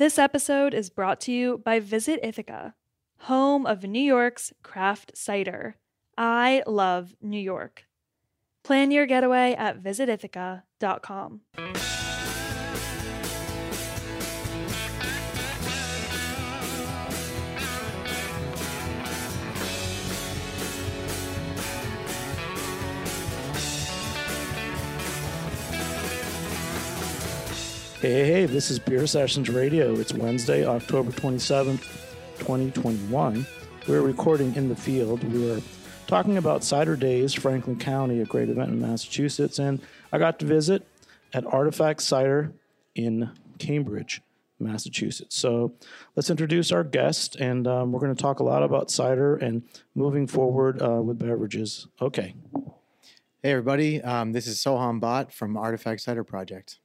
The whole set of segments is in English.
This episode is brought to you by Visit Ithaca, home of New York's craft cider. I love New York. Plan your getaway at visitithaca.com. Hey, hey, this is Beer Sessions Radio. It's Wednesday, October 27th, 2021. We're recording in the field. We're talking about Cider Days, Franklin County, a great event in Massachusetts. And I got to visit at Artifact Cider in Cambridge, Massachusetts. So let's introduce our guest, and um, we're going to talk a lot about cider and moving forward uh, with beverages. Okay. Hey everybody, um, this is Soham Bhatt from Artifact Cider Project.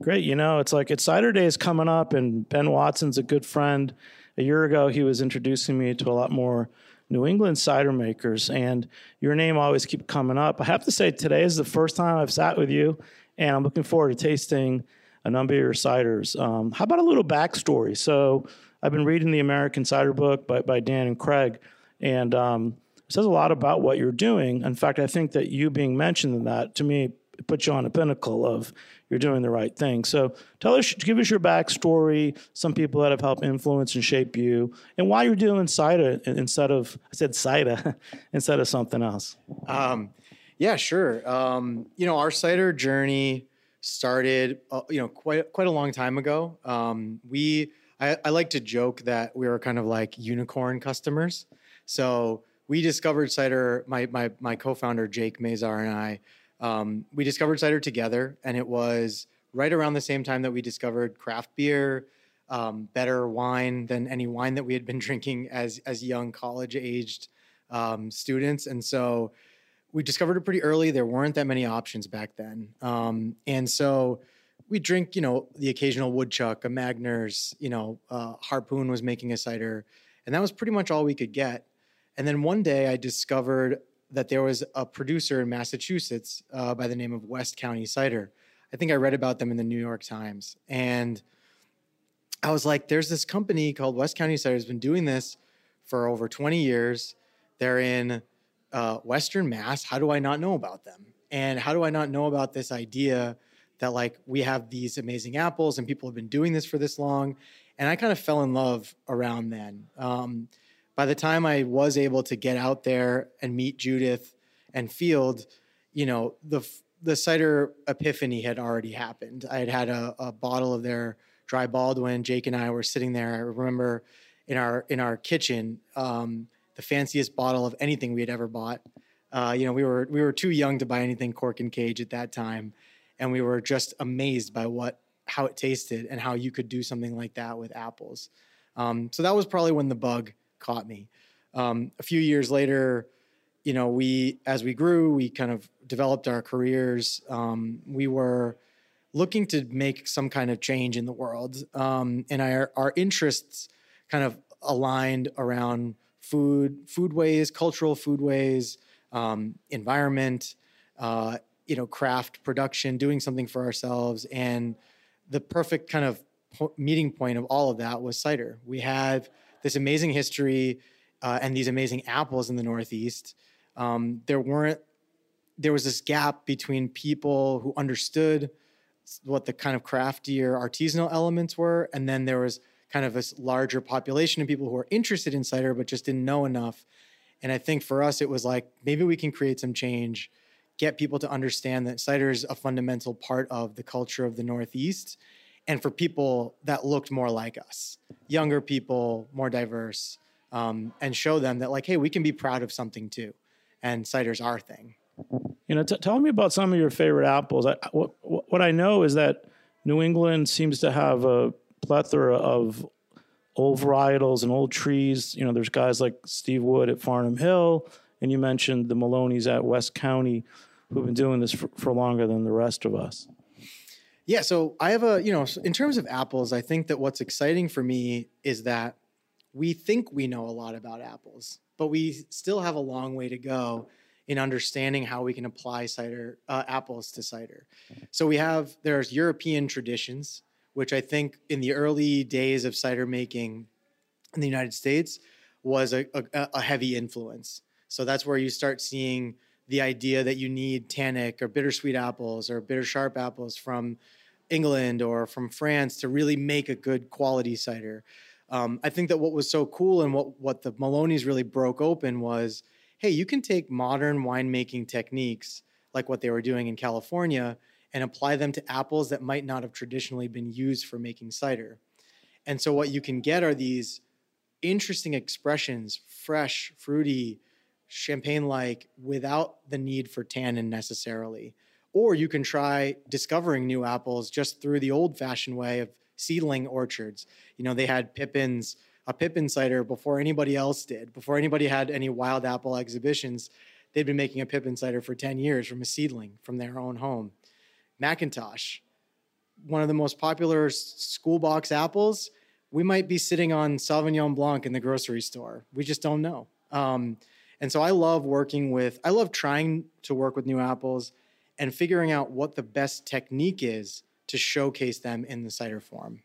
Great. You know, it's like it's Cider Days coming up, and Ben Watson's a good friend. A year ago, he was introducing me to a lot more New England cider makers, and your name always keep coming up. I have to say, today is the first time I've sat with you, and I'm looking forward to tasting a number of your ciders. Um, how about a little backstory? So, I've been reading the American Cider Book by, by Dan and Craig, and um, it says a lot about what you're doing. In fact, I think that you being mentioned in that to me puts you on a pinnacle of you're doing the right thing. So tell us, give us your backstory, some people that have helped influence and shape you, and why you're doing cider instead of I said cider instead of something else. Um, yeah, sure. Um, you know, our cider journey started, uh, you know, quite quite a long time ago. Um, we I, I like to joke that we were kind of like unicorn customers. So we discovered cider. My my my co-founder Jake Mazar and I um, we discovered cider together, and it was right around the same time that we discovered craft beer, um, better wine than any wine that we had been drinking as as young college aged um, students, and so we discovered it pretty early. There weren't that many options back then, um, and so we drink, you know, the occasional woodchuck, a Magners, you know, uh, Harpoon was making a cider, and that was pretty much all we could get. And then one day I discovered that there was a producer in Massachusetts uh, by the name of West County Cider. I think I read about them in the New York Times. And I was like, there's this company called West County Cider has been doing this for over 20 years. They're in uh, Western Mass. How do I not know about them? And how do I not know about this idea that like we have these amazing apples and people have been doing this for this long? And I kind of fell in love around then. Um, by the time I was able to get out there and meet Judith and Field, you know, the the cider epiphany had already happened. I had had a, a bottle of their dry Baldwin. Jake and I were sitting there. I remember in our in our kitchen, um, the fanciest bottle of anything we had ever bought. Uh, you know, we were we were too young to buy anything cork and cage at that time, and we were just amazed by what how it tasted and how you could do something like that with apples. Um, so that was probably when the bug caught me. Um, a few years later, you know, we as we grew, we kind of developed our careers. Um, we were looking to make some kind of change in the world, um, and our our interests kind of aligned around food, foodways, cultural foodways, um, environment, uh, you know, craft production, doing something for ourselves, and the perfect kind of meeting point of all of that was cider. We had this amazing history uh, and these amazing apples in the Northeast, um, there weren't there was this gap between people who understood what the kind of craftier artisanal elements were, and then there was kind of this larger population of people who were interested in cider but just didn't know enough. And I think for us, it was like maybe we can create some change, get people to understand that cider is a fundamental part of the culture of the Northeast, and for people that looked more like us, younger people, more diverse, um, and show them that like, hey, we can be proud of something too, and cider's our thing. You know, t- tell me about some of your favorite apples. I, what, what I know is that New England seems to have a plethora of old varietals and old trees. You know, there's guys like Steve Wood at Farnum Hill, and you mentioned the Maloney's at West County, who've been doing this for, for longer than the rest of us. Yeah, so I have a, you know, in terms of apples, I think that what's exciting for me is that we think we know a lot about apples, but we still have a long way to go in understanding how we can apply cider uh, apples to cider. So we have there's European traditions which I think in the early days of cider making in the United States was a, a, a heavy influence. So that's where you start seeing the idea that you need tannic or bittersweet apples or bitter sharp apples from England or from France to really make a good quality cider. Um, I think that what was so cool and what what the Maloney's really broke open was, hey, you can take modern winemaking techniques like what they were doing in California and apply them to apples that might not have traditionally been used for making cider. And so what you can get are these interesting expressions, fresh, fruity, champagne like without the need for tannin necessarily. Or you can try discovering new apples just through the old fashioned way of seedling orchards. You know, they had Pippins, a Pippin cider before anybody else did, before anybody had any wild apple exhibitions. They'd been making a Pippin cider for 10 years from a seedling from their own home. McIntosh, one of the most popular school box apples, we might be sitting on Sauvignon Blanc in the grocery store. We just don't know. Um, and so I love working with, I love trying to work with new apples and figuring out what the best technique is to showcase them in the cider form.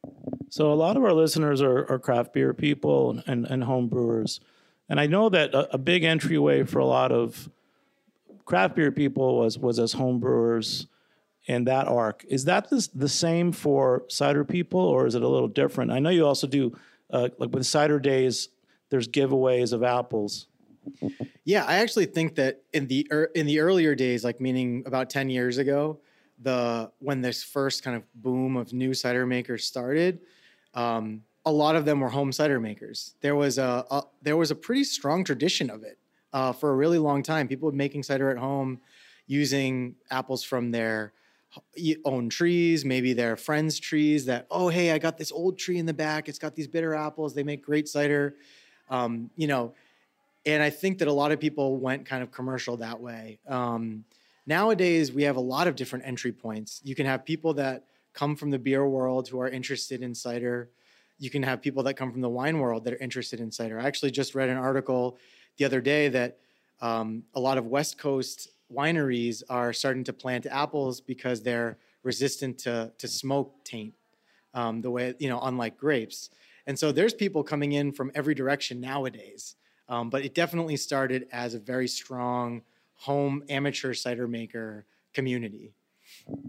So a lot of our listeners are, are craft beer people and, and home brewers. And I know that a, a, big entryway for a lot of craft beer people was, was as home brewers in that arc. Is that the, the same for cider people or is it a little different? I know you also do, uh, like with cider days, there's giveaways of apples. Yeah, I actually think that in the er, in the earlier days, like meaning about ten years ago, the when this first kind of boom of new cider makers started, um, a lot of them were home cider makers. There was a, a there was a pretty strong tradition of it uh, for a really long time. People were making cider at home using apples from their own trees, maybe their friends' trees. That oh hey, I got this old tree in the back. It's got these bitter apples. They make great cider. Um, you know and I think that a lot of people went kind of commercial that way. Um, nowadays, we have a lot of different entry points. You can have people that come from the beer world who are interested in cider. You can have people that come from the wine world that are interested in cider. I actually just read an article the other day that um, a lot of West Coast wineries are starting to plant apples because they're resistant to, to smoke taint, um, the way, you know, unlike grapes. And so there's people coming in from every direction nowadays. Um, but it definitely started as a very strong home amateur cider maker community.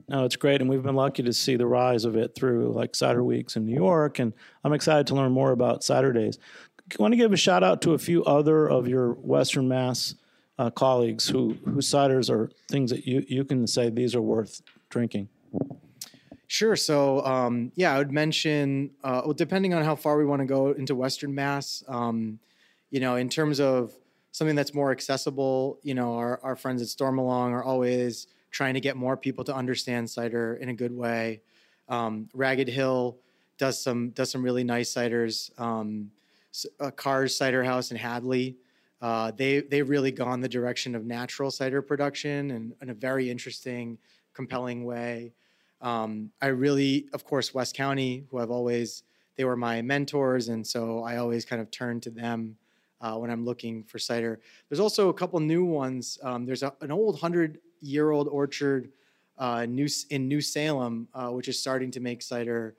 No, it's great, and we've been lucky to see the rise of it through like cider weeks in New York, and I'm excited to learn more about cider days. I want to give a shout out to a few other of your Western Mass uh, colleagues who whose ciders are things that you you can say these are worth drinking. Sure. So um, yeah, I would mention uh, well, depending on how far we want to go into Western Mass. Um, you know, in terms of something that's more accessible, you know, our, our friends at Stormalong are always trying to get more people to understand cider in a good way. Um, Ragged Hill does some does some really nice ciders. Um, uh, Carr's Cider House in Hadley, uh, they they've really gone the direction of natural cider production and in a very interesting, compelling way. Um, I really, of course, West County, who I've always they were my mentors, and so I always kind of turned to them uh, when I'm looking for cider. There's also a couple new ones. Um, there's a, an old hundred year old orchard uh, new, in New Salem, uh, which is starting to make cider.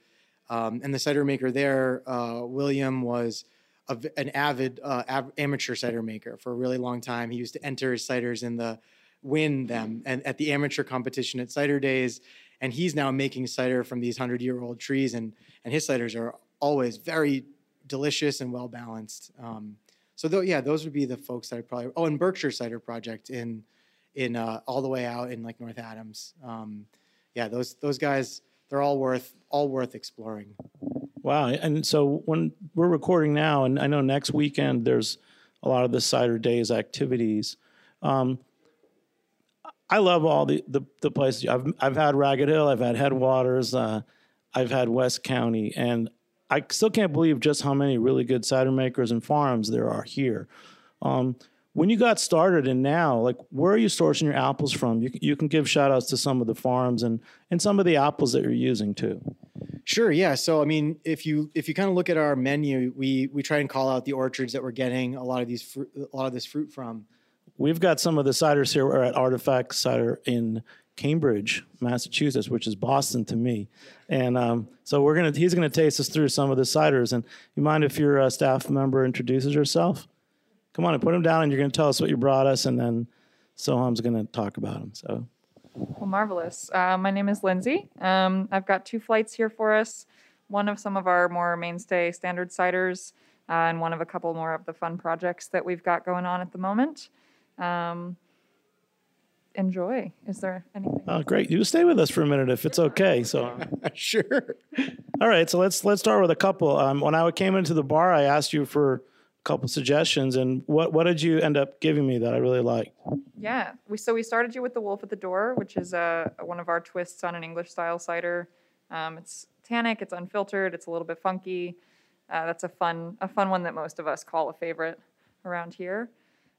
Um, and the cider maker there, uh, William, was a, an avid uh, av- amateur cider maker for a really long time. He used to enter his ciders in the win them and at the amateur competition at cider days and he's now making cider from these 100 year old trees and and his ciders are always very delicious and well balanced um, so yeah, those would be the folks that I probably. Oh, and Berkshire Cider Project in in uh, all the way out in like North Adams. Um, yeah, those those guys, they're all worth all worth exploring. Wow, and so when we're recording now, and I know next weekend there's a lot of the cider days activities. Um, I love all the, the, the places. I've I've had Ragged Hill, I've had Headwaters, uh, I've had West County, and I still can't believe just how many really good cider makers and farms there are here. Um, when you got started and now, like, where are you sourcing your apples from? You, you can give shout outs to some of the farms and, and some of the apples that you're using too. Sure. Yeah. So, I mean, if you if you kind of look at our menu, we we try and call out the orchards that we're getting a lot of these fruit, a lot of this fruit from. We've got some of the ciders here. We're at Artifact Cider in Cambridge, Massachusetts, which is Boston to me. And um, so we're gonna he's gonna taste us through some of the ciders. And you mind if your uh, staff member introduces herself? Come on and put him down, and you're gonna tell us what you brought us, and then Soham's gonna talk about him. So. Well, marvelous. Uh, my name is Lindsay. Um, I've got two flights here for us. One of some of our more mainstay standard ciders, uh, and one of a couple more of the fun projects that we've got going on at the moment. Um, enjoy. Is there anything? Oh, great! You stay with us for a minute if it's okay. So, sure. all right. So let's let's start with a couple. Um, when I came into the bar, I asked you for a couple suggestions, and what what did you end up giving me that I really liked? Yeah. We so we started you with the Wolf at the Door, which is uh, one of our twists on an English style cider. Um, it's tannic. It's unfiltered. It's a little bit funky. Uh, that's a fun a fun one that most of us call a favorite around here.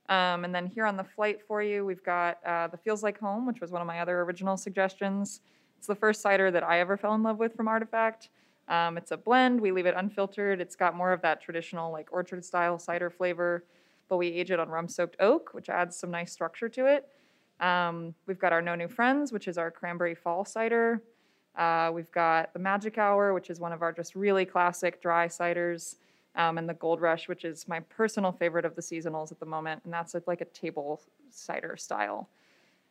Um, and then here on the flight for you, we've got uh, the Feels Like Home, which was one of my other original suggestions. It's the first cider that I ever fell in love with from Artifact. Um, it's a blend. We leave it unfiltered. It's got more of that traditional like orchard style cider flavor, but we age it on rum soaked oak, which adds some nice structure to it. Um, we've got our No New Friends, which is our cranberry fall cider. Uh, we've got the Magic Hour, which is one of our just really classic dry ciders um, and the Gold Rush, which is my personal favorite of the seasonals at the moment, and that's like a table cider style.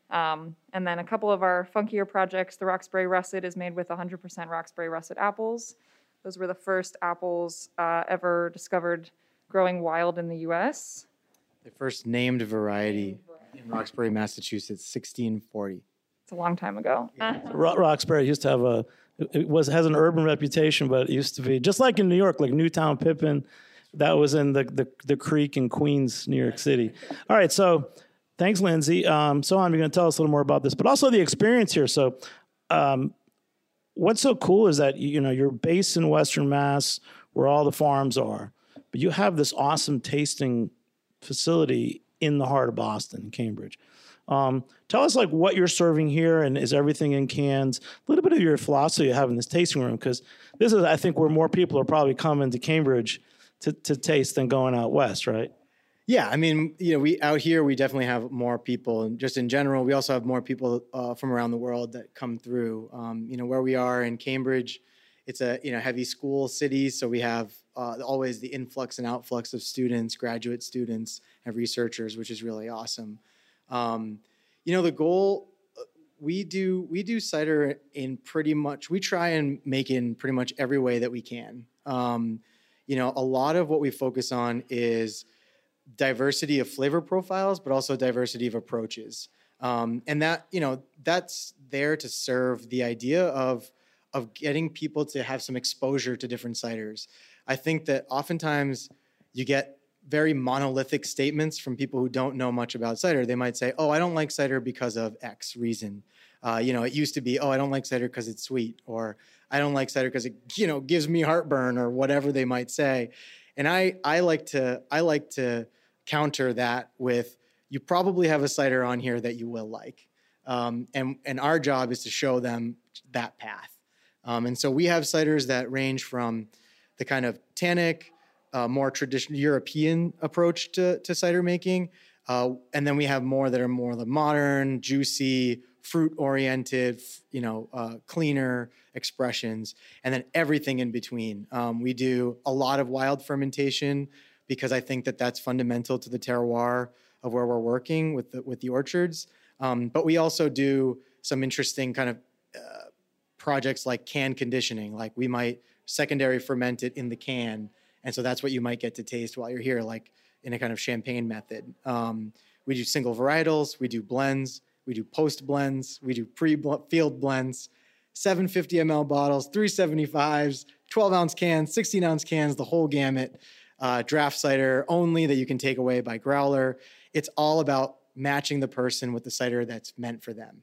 Um, and then a couple of our funkier projects. The Roxbury Russet is made with 100% Roxbury Russet apples. Those were the first apples uh, ever discovered growing wild in the U.S. The first named variety in Roxbury, Massachusetts, 1640. It's a long time ago. Ro- Roxbury used to have a it was has an urban reputation, but it used to be just like in New York, like Newtown Pippin. That was in the the, the creek in Queens, New York City. All right, so thanks, Lindsay. Um, so I'm going to tell us a little more about this, but also the experience here. So, um, what's so cool is that you know you're based in Western Mass, where all the farms are, but you have this awesome tasting facility in the heart of Boston, Cambridge. Um, tell us like what you're serving here, and is everything in cans? A little bit of your philosophy of having this tasting room, because this is, I think, where more people are probably coming to Cambridge to, to taste than going out west, right? Yeah, I mean, you know, we out here we definitely have more people, and just in general, we also have more people uh, from around the world that come through. Um, you know, where we are in Cambridge, it's a you know heavy school city, so we have uh, always the influx and outflux of students, graduate students, and researchers, which is really awesome. Um, you know, the goal uh, we do we do cider in pretty much we try and make in pretty much every way that we can. Um, you know, a lot of what we focus on is diversity of flavor profiles, but also diversity of approaches. Um, and that you know that's there to serve the idea of of getting people to have some exposure to different ciders. I think that oftentimes you get very monolithic statements from people who don't know much about cider. They might say, "Oh, I don't like cider because of X reason." Uh, you know, it used to be, "Oh, I don't like cider because it's sweet," or "I don't like cider because it, you know, gives me heartburn," or whatever they might say. And I, I like to, I like to counter that with, "You probably have a cider on here that you will like," um, and and our job is to show them that path. Um, and so we have ciders that range from the kind of tannic uh, more traditional European approach to, to cider making. Uh, and then we have more that are more the modern, juicy, fruit oriented, you know, uh, cleaner expressions, and then everything in between. Um, we do a lot of wild fermentation because I think that that's fundamental to the terroir of where we're working with the, with the orchards. Um, but we also do some interesting kind of uh, projects like can conditioning, like we might secondary ferment it in the can and so that's what you might get to taste while you're here, like in a kind of champagne method. Um, we do single varietals, we do blends, we do post blends, we do pre field blends, 750 ml bottles, 375s, 12 ounce cans, 16 ounce cans, the whole gamut. Uh, draft cider only that you can take away by growler. It's all about matching the person with the cider that's meant for them.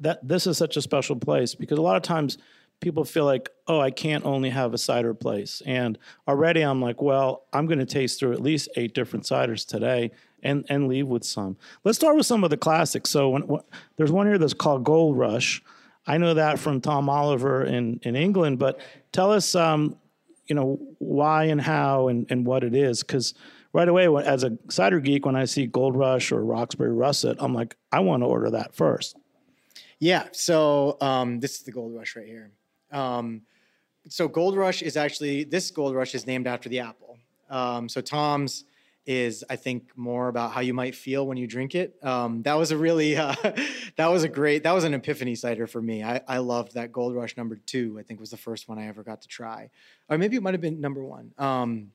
That this is such a special place because a lot of times people feel like, oh, I can't only have a cider place. And already I'm like, well, I'm going to taste through at least eight different ciders today and, and leave with some. Let's start with some of the classics. So when, when, there's one here that's called Gold Rush. I know that from Tom Oliver in, in England, but tell us, um, you know, why and how and, and what it is. Because right away, as a cider geek, when I see Gold Rush or Roxbury Russet, I'm like, I want to order that first. Yeah. So um, this is the Gold Rush right here. Um, so Gold Rush is actually this Gold Rush is named after the apple. Um, so Tom's is I think more about how you might feel when you drink it. Um, that was a really uh, that was a great that was an epiphany cider for me. I, I loved that Gold Rush number two. I think was the first one I ever got to try, or maybe it might have been number one. Um,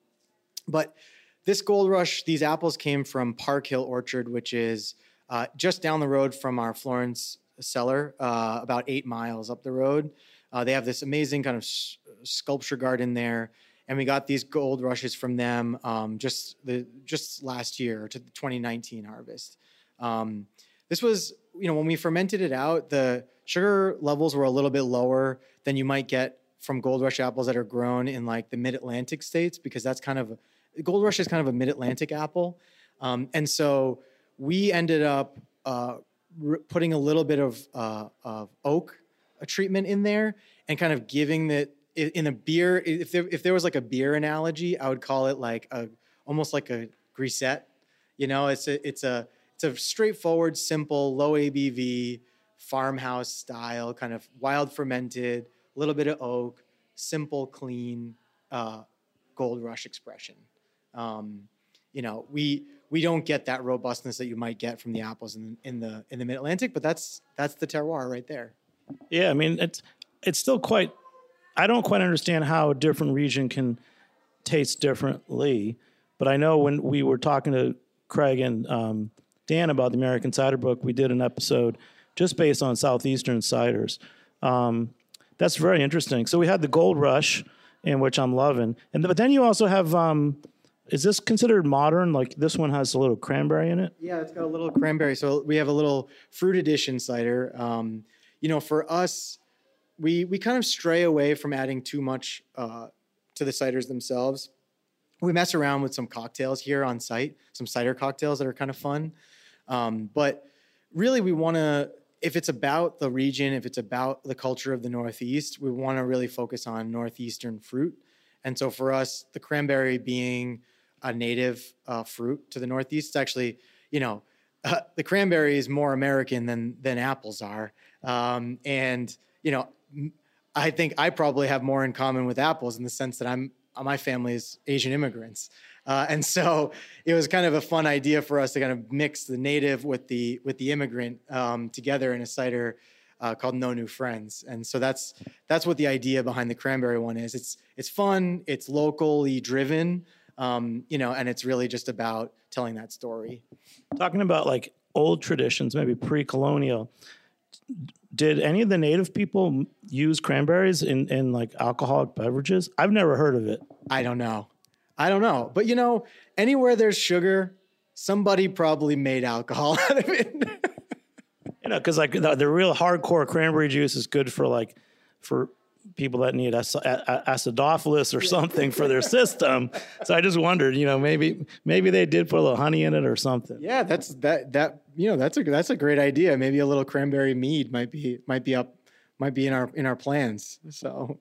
but this Gold Rush, these apples came from Park Hill Orchard, which is uh, just down the road from our Florence cellar, uh, about eight miles up the road. Uh, they have this amazing kind of s- sculpture garden there, and we got these gold rushes from them um, just the just last year to the 2019 harvest. Um, this was, you know, when we fermented it out, the sugar levels were a little bit lower than you might get from Gold Rush apples that are grown in like the Mid Atlantic states, because that's kind of Gold Rush is kind of a Mid Atlantic apple, um, and so we ended up uh, putting a little bit of, uh, of oak a treatment in there and kind of giving the i- in a beer if there, if there was like a beer analogy i would call it like a almost like a grisette you know? It's a it's a it's a straightforward simple low abv farmhouse style kind of wild fermented a little bit of oak simple clean uh, gold rush expression. Um, you know we we don't get that robustness that you might get from the apples in, in the in the mid atlantic but that's that's the terroir right there Yeah, I mean it's it's still quite. I don't quite understand how a different region can taste differently, but I know when we were talking to Craig and um, Dan about the American Cider Book, we did an episode just based on southeastern ciders. Um, that's very interesting. So we had the Gold Rush, in which I'm loving, and but then you also have. Um, is this considered modern? Like this one has a little cranberry in it. Yeah, it's got a little cranberry. So we have a little fruit edition cider. Um, you know, for us, we we kind of stray away from adding too much uh, to the ciders themselves. We mess around with some cocktails here on site, some cider cocktails that are kind of fun. Um, but really, we want to. If it's about the region, if it's about the culture of the Northeast, we want to really focus on Northeastern fruit. And so for us, the cranberry being a native uh, fruit to the Northeast, it's actually, you know, uh, the cranberry is more American than than apples are. Um, and you know, I think I probably have more in common with apples in the sense that I'm my family is Asian immigrants, uh, and so it was kind of a fun idea for us to kind of mix the native with the with the immigrant um, together in a cider uh, called No New Friends. And so that's that's what the idea behind the cranberry one is. It's it's fun, it's locally driven, um, you know, and it's really just about telling that story. Talking about like old traditions, maybe pre-colonial. Did any of the native people use cranberries in, in like alcoholic beverages? I've never heard of it. I don't know. I don't know. But you know, anywhere there's sugar, somebody probably made alcohol out of it. You know, because like the, the real hardcore cranberry juice is good for like for people that need ac- a- a- acidophilus or something for their system. So I just wondered, you know, maybe maybe they did put a little honey in it or something. yeah, that's that that you know, that's a that's a great idea. Maybe a little cranberry mead might be might be up might be in our in our plans. So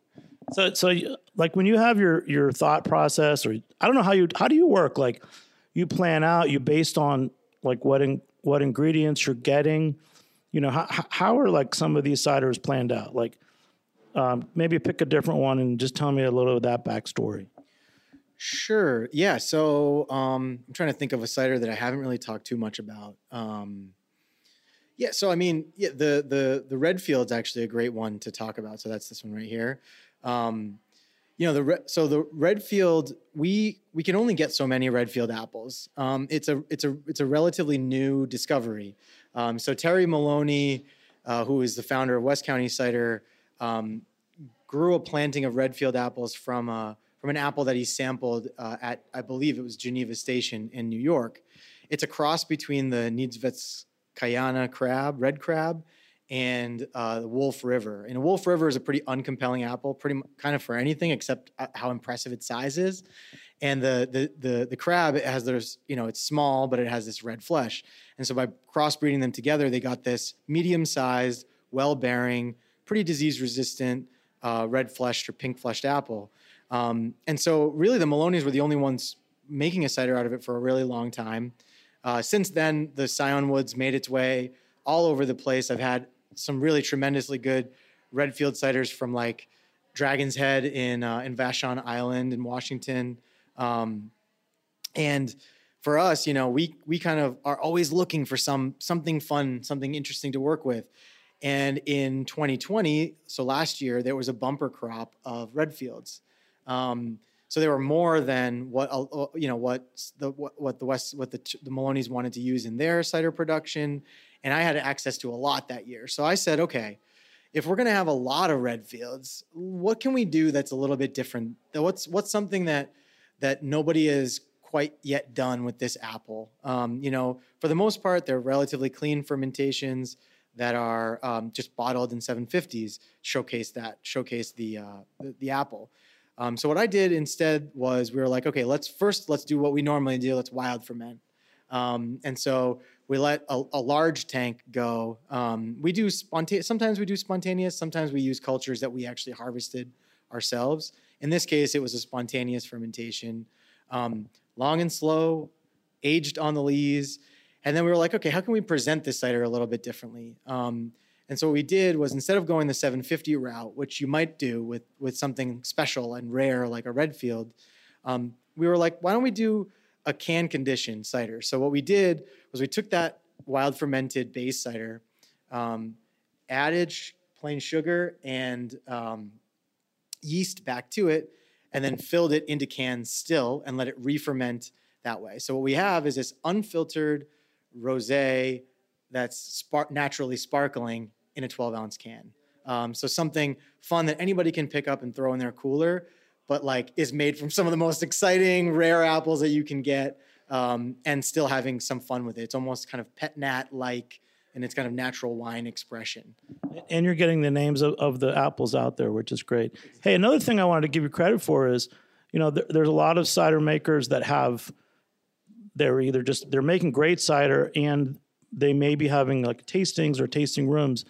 So, so you- like when you have your your thought process, or I don't know how you how do you work? Like you plan out, you based on like what in, what ingredients you're getting. You know, how how are like some of these ciders planned out? Like um, maybe pick a different one and just tell me a little of that backstory. Sure. Yeah. So um, I'm trying to think of a cider that I haven't really talked too much about. Um, yeah. So I mean, yeah, the the the Redfield's actually a great one to talk about. So that's this one right here. Um, you know the re- so the Redfield we we can only get so many Redfield apples. Um, it's a it's a it's a relatively new discovery. Um, so Terry Maloney, uh, who is the founder of West County Cider, um, grew a planting of Redfield apples from a from an apple that he sampled uh, at I believe it was Geneva Station in New York. It's a cross between the Niedzwetzkyana crab, red crab, and uh, the Wolf River. And Wolf River is a pretty uncompelling apple, pretty mu- kind of for anything except uh, how impressive its size is. And the the the the crab has there's you know it's small but it has this red flesh. And so by crossbreeding them together, they got this medium-sized, well-bearing, pretty disease-resistant uh, red fleshed or pink fleshed apple. Um, and so really the Maloney's were the only ones making a cider out of it for a really long time. Uh, since then, the Scion Woods made its way all over the place. I've had some really tremendously good Redfield ciders from like Dragon's Head in uh, in Vashon Island in Washington, um, and for us, you know, we we kind of are always looking for some something fun, something interesting to work with. And in 2020, so last year, there was a bumper crop of Redfields. Um, so they were more than what uh, uh, you know what the what, what the West what the the Maloney's wanted to use in their cider production, and I had access to a lot that year. So I said, okay, if we're going to have a lot of red fields, what can we do that's a little bit different? What's what's something that that nobody has quite yet done with this apple? Um, you know, for the most part, they're relatively clean fermentations that are um, just bottled in 750s. Showcase that showcase the uh, the, the apple. Um, so what I did instead was we were like, okay, let's first let's do what we normally do. Let's wild ferment. Um, and so we let a, a large tank go. Um, we do spontaneous. Sometimes we do spontaneous. Sometimes we use cultures that we actually harvested ourselves. In this case, it was a spontaneous fermentation, um, long and slow, aged on the lees. And then we were like, okay, how can we present this cider a little bit differently? Um, and so what we did was instead of going the 750 route, which you might do with with something special and rare like a Redfield, um, we were like, why don't we do a can conditioned cider? So what we did was we took that wild fermented base cider, um, added plain sugar and um, yeast back to it, and then filled it into cans still and let it re-ferment that way. So what we have is this unfiltered rosé that's spark- naturally sparkling in a 12 ounce can. Um, so something fun that anybody can pick up and throw in their cooler, but like is made from some of the most exciting rare apples that you can get, um, and still having some fun with it. It's almost kind of pet nat like and its kind of natural wine expression. And you're getting the names of, of the apples out there, which is great. Hey, another thing I wanted to give you credit for is, you know, there, there's a lot of cider makers that have, they're either just, they're making great cider and they may be having like tastings or tasting rooms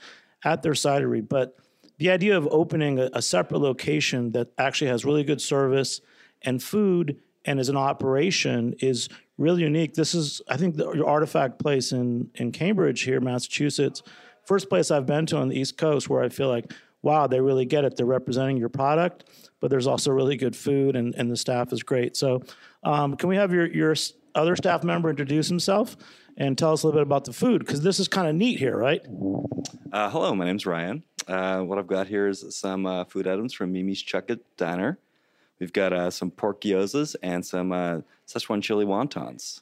at their cidery. But the idea of opening a, a separate location that actually has really good service and food and is an operation is really unique. This is, I think, the artifact place in in Cambridge here, Massachusetts. First place I've been to on the East Coast where I feel like, wow, they really get it. They're representing your product, but there's also really good food and, and the staff is great. So, um, can we have your your other staff member introduce himself and tell us a little bit about the food because this is kind of neat here, right? Uh, hello, my name's Ryan. Uh, what I've got here is some uh, food items from Mimi's Chuka Diner. We've got uh, some pork gyozas and some uh, Szechuan chili wontons.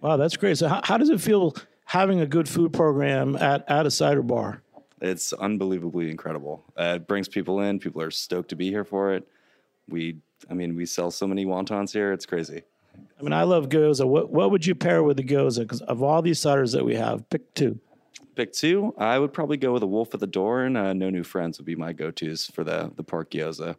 Wow, that's great. So, how, how does it feel having a good food program at, at a cider bar? It's unbelievably incredible. Uh, it brings people in. People are stoked to be here for it. We, I mean, we sell so many wontons here. It's crazy. I mean, I love gyoza. What what would you pair with the gyoza? Because of all these ciders that we have, pick two. Pick two. I would probably go with a wolf at the door and uh, no new friends would be my go tos for the the pork gyoza.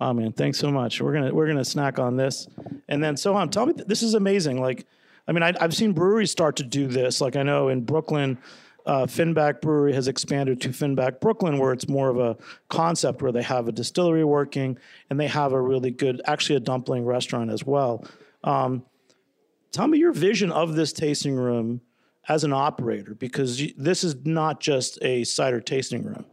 Oh man, thanks so much. We're gonna we're gonna snack on this, and then so on. tell me this is amazing. Like, I mean, I, have seen breweries start to do this. Like I know in Brooklyn, uh, Finback Brewery has expanded to Finback Brooklyn, where it's more of a concept where they have a distillery working and they have a really good, actually a dumpling restaurant as well. Um, tell me your vision of this tasting room as an operator, because you, this is not just a cider tasting room.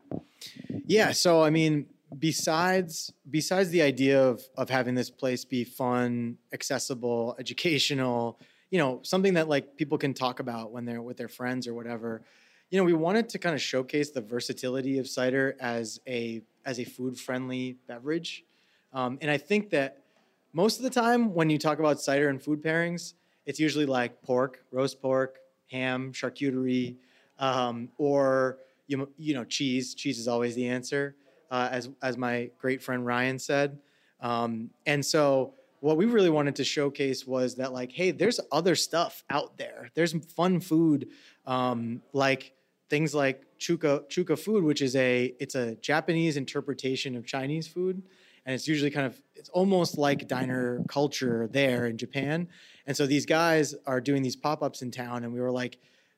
Yeah. So I mean, besides besides the idea of of having this place be fun, accessible, educational, you know, something that like people can talk about when they're with their friends or whatever. You know, we wanted to kind of showcase the versatility of cider as a as a food friendly beverage, um, and I think that most of the time when you talk about cider and food pairings, it's usually like pork, roast pork, ham, charcuterie, um, or you, you know cheese. Cheese is always the answer, uh, as as my great friend Ryan said. Um, and so what we really wanted to showcase was that like, hey, there's other stuff out there. There's fun food, um, like things like chuka chuka food, which is a it's a Japanese interpretation of Chinese food and it's usually kind of it's almost like diner culture there in Japan. And so these guys are doing these pop-ups in town, and we were like,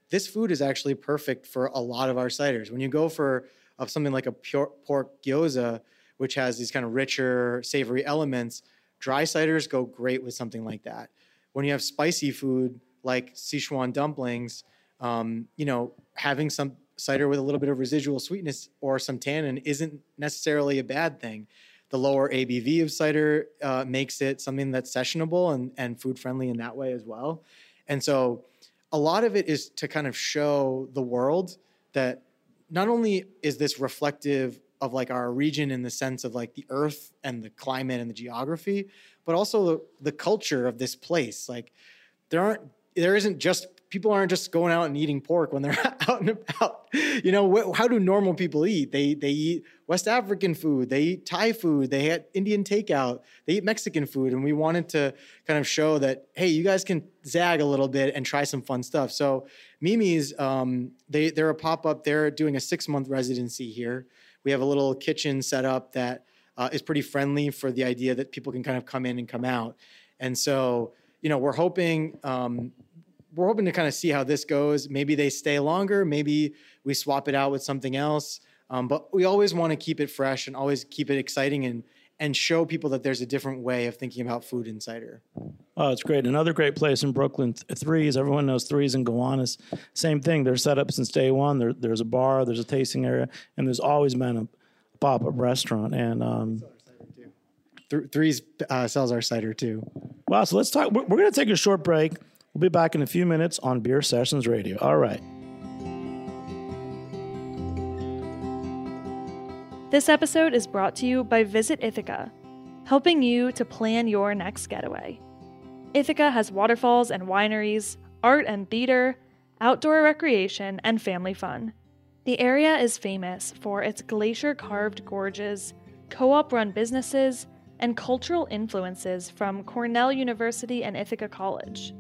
this food is actually perfect for a lot of our ciders. When you go for of something like a pure pork gyoza, which has these kind of richer, savory elements, dry ciders go great with something like that. When you have spicy food like Sichuan dumplings, um, you know, having some cider with a little bit of residual sweetness or some tannin isn't necessarily a bad thing. The lower ABV of cider uh, makes it something that's sessionable and, and food friendly in that way as well. And so a lot of it is to kind of show the world that not only is this reflective of like our region in the sense of like the earth and the climate and the geography, but also the, the culture of this place. Like there aren't there isn't just people aren't just going out and eating pork when they're out and about. You know, wh- how do normal people eat? They they eat West African food, they eat Thai food, they eat Indian takeout, they eat Mexican food, and we wanted to kind of show that hey, you guys can zag a little bit and try some fun stuff. So Mimi's, um, they they're a pop up. They're doing a six month residency here. We have a little kitchen set up that uh, is pretty friendly for the idea that people can kind of come in and come out. And so, you know, we're hoping um, we're hoping to kind of see how this goes. Maybe they stay longer. Maybe we swap it out with something else. Um, but we always want to keep it fresh and always keep it exciting and and show people that there's a different way of thinking about food in cider. Oh, it's great. Another great place in Brooklyn, Threes. Everyone knows Threes and Gowanus. Same thing. They're set up since day one. There, there's a bar, there's a tasting area, and there's always been a pop up restaurant. And um, Th- Threes uh, sells our cider too. wow, so let's talk. We're, we're going to take a short break. We'll be back in a few minutes on Beer Sessions Radio. All right. This episode is brought to you by Visit Ithaca, helping you to plan your next getaway. Ithaca has waterfalls and wineries, art and theater, outdoor recreation, and family fun. The area is famous for its glacier carved gorges, co op run businesses, and cultural influences from Cornell University and Ithaca College.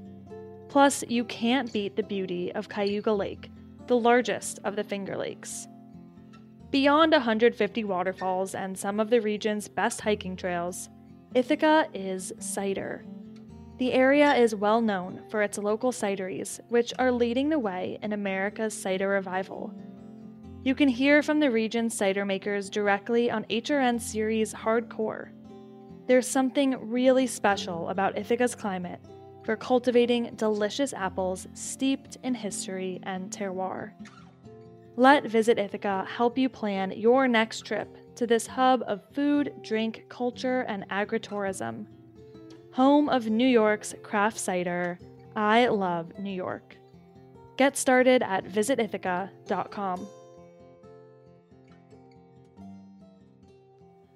Plus, you can't beat the beauty of Cayuga Lake, the largest of the Finger Lakes. Beyond 150 waterfalls and some of the region's best hiking trails, Ithaca is cider. The area is well known for its local cideries, which are leading the way in America's cider revival. You can hear from the region's cider makers directly on HRN series Hardcore. There's something really special about Ithaca's climate for cultivating delicious apples steeped in history and terroir. Let Visit Ithaca help you plan your next trip to this hub of food, drink, culture, and agritourism. Home of New York's craft cider, I love New York. Get started at visitithaca.com.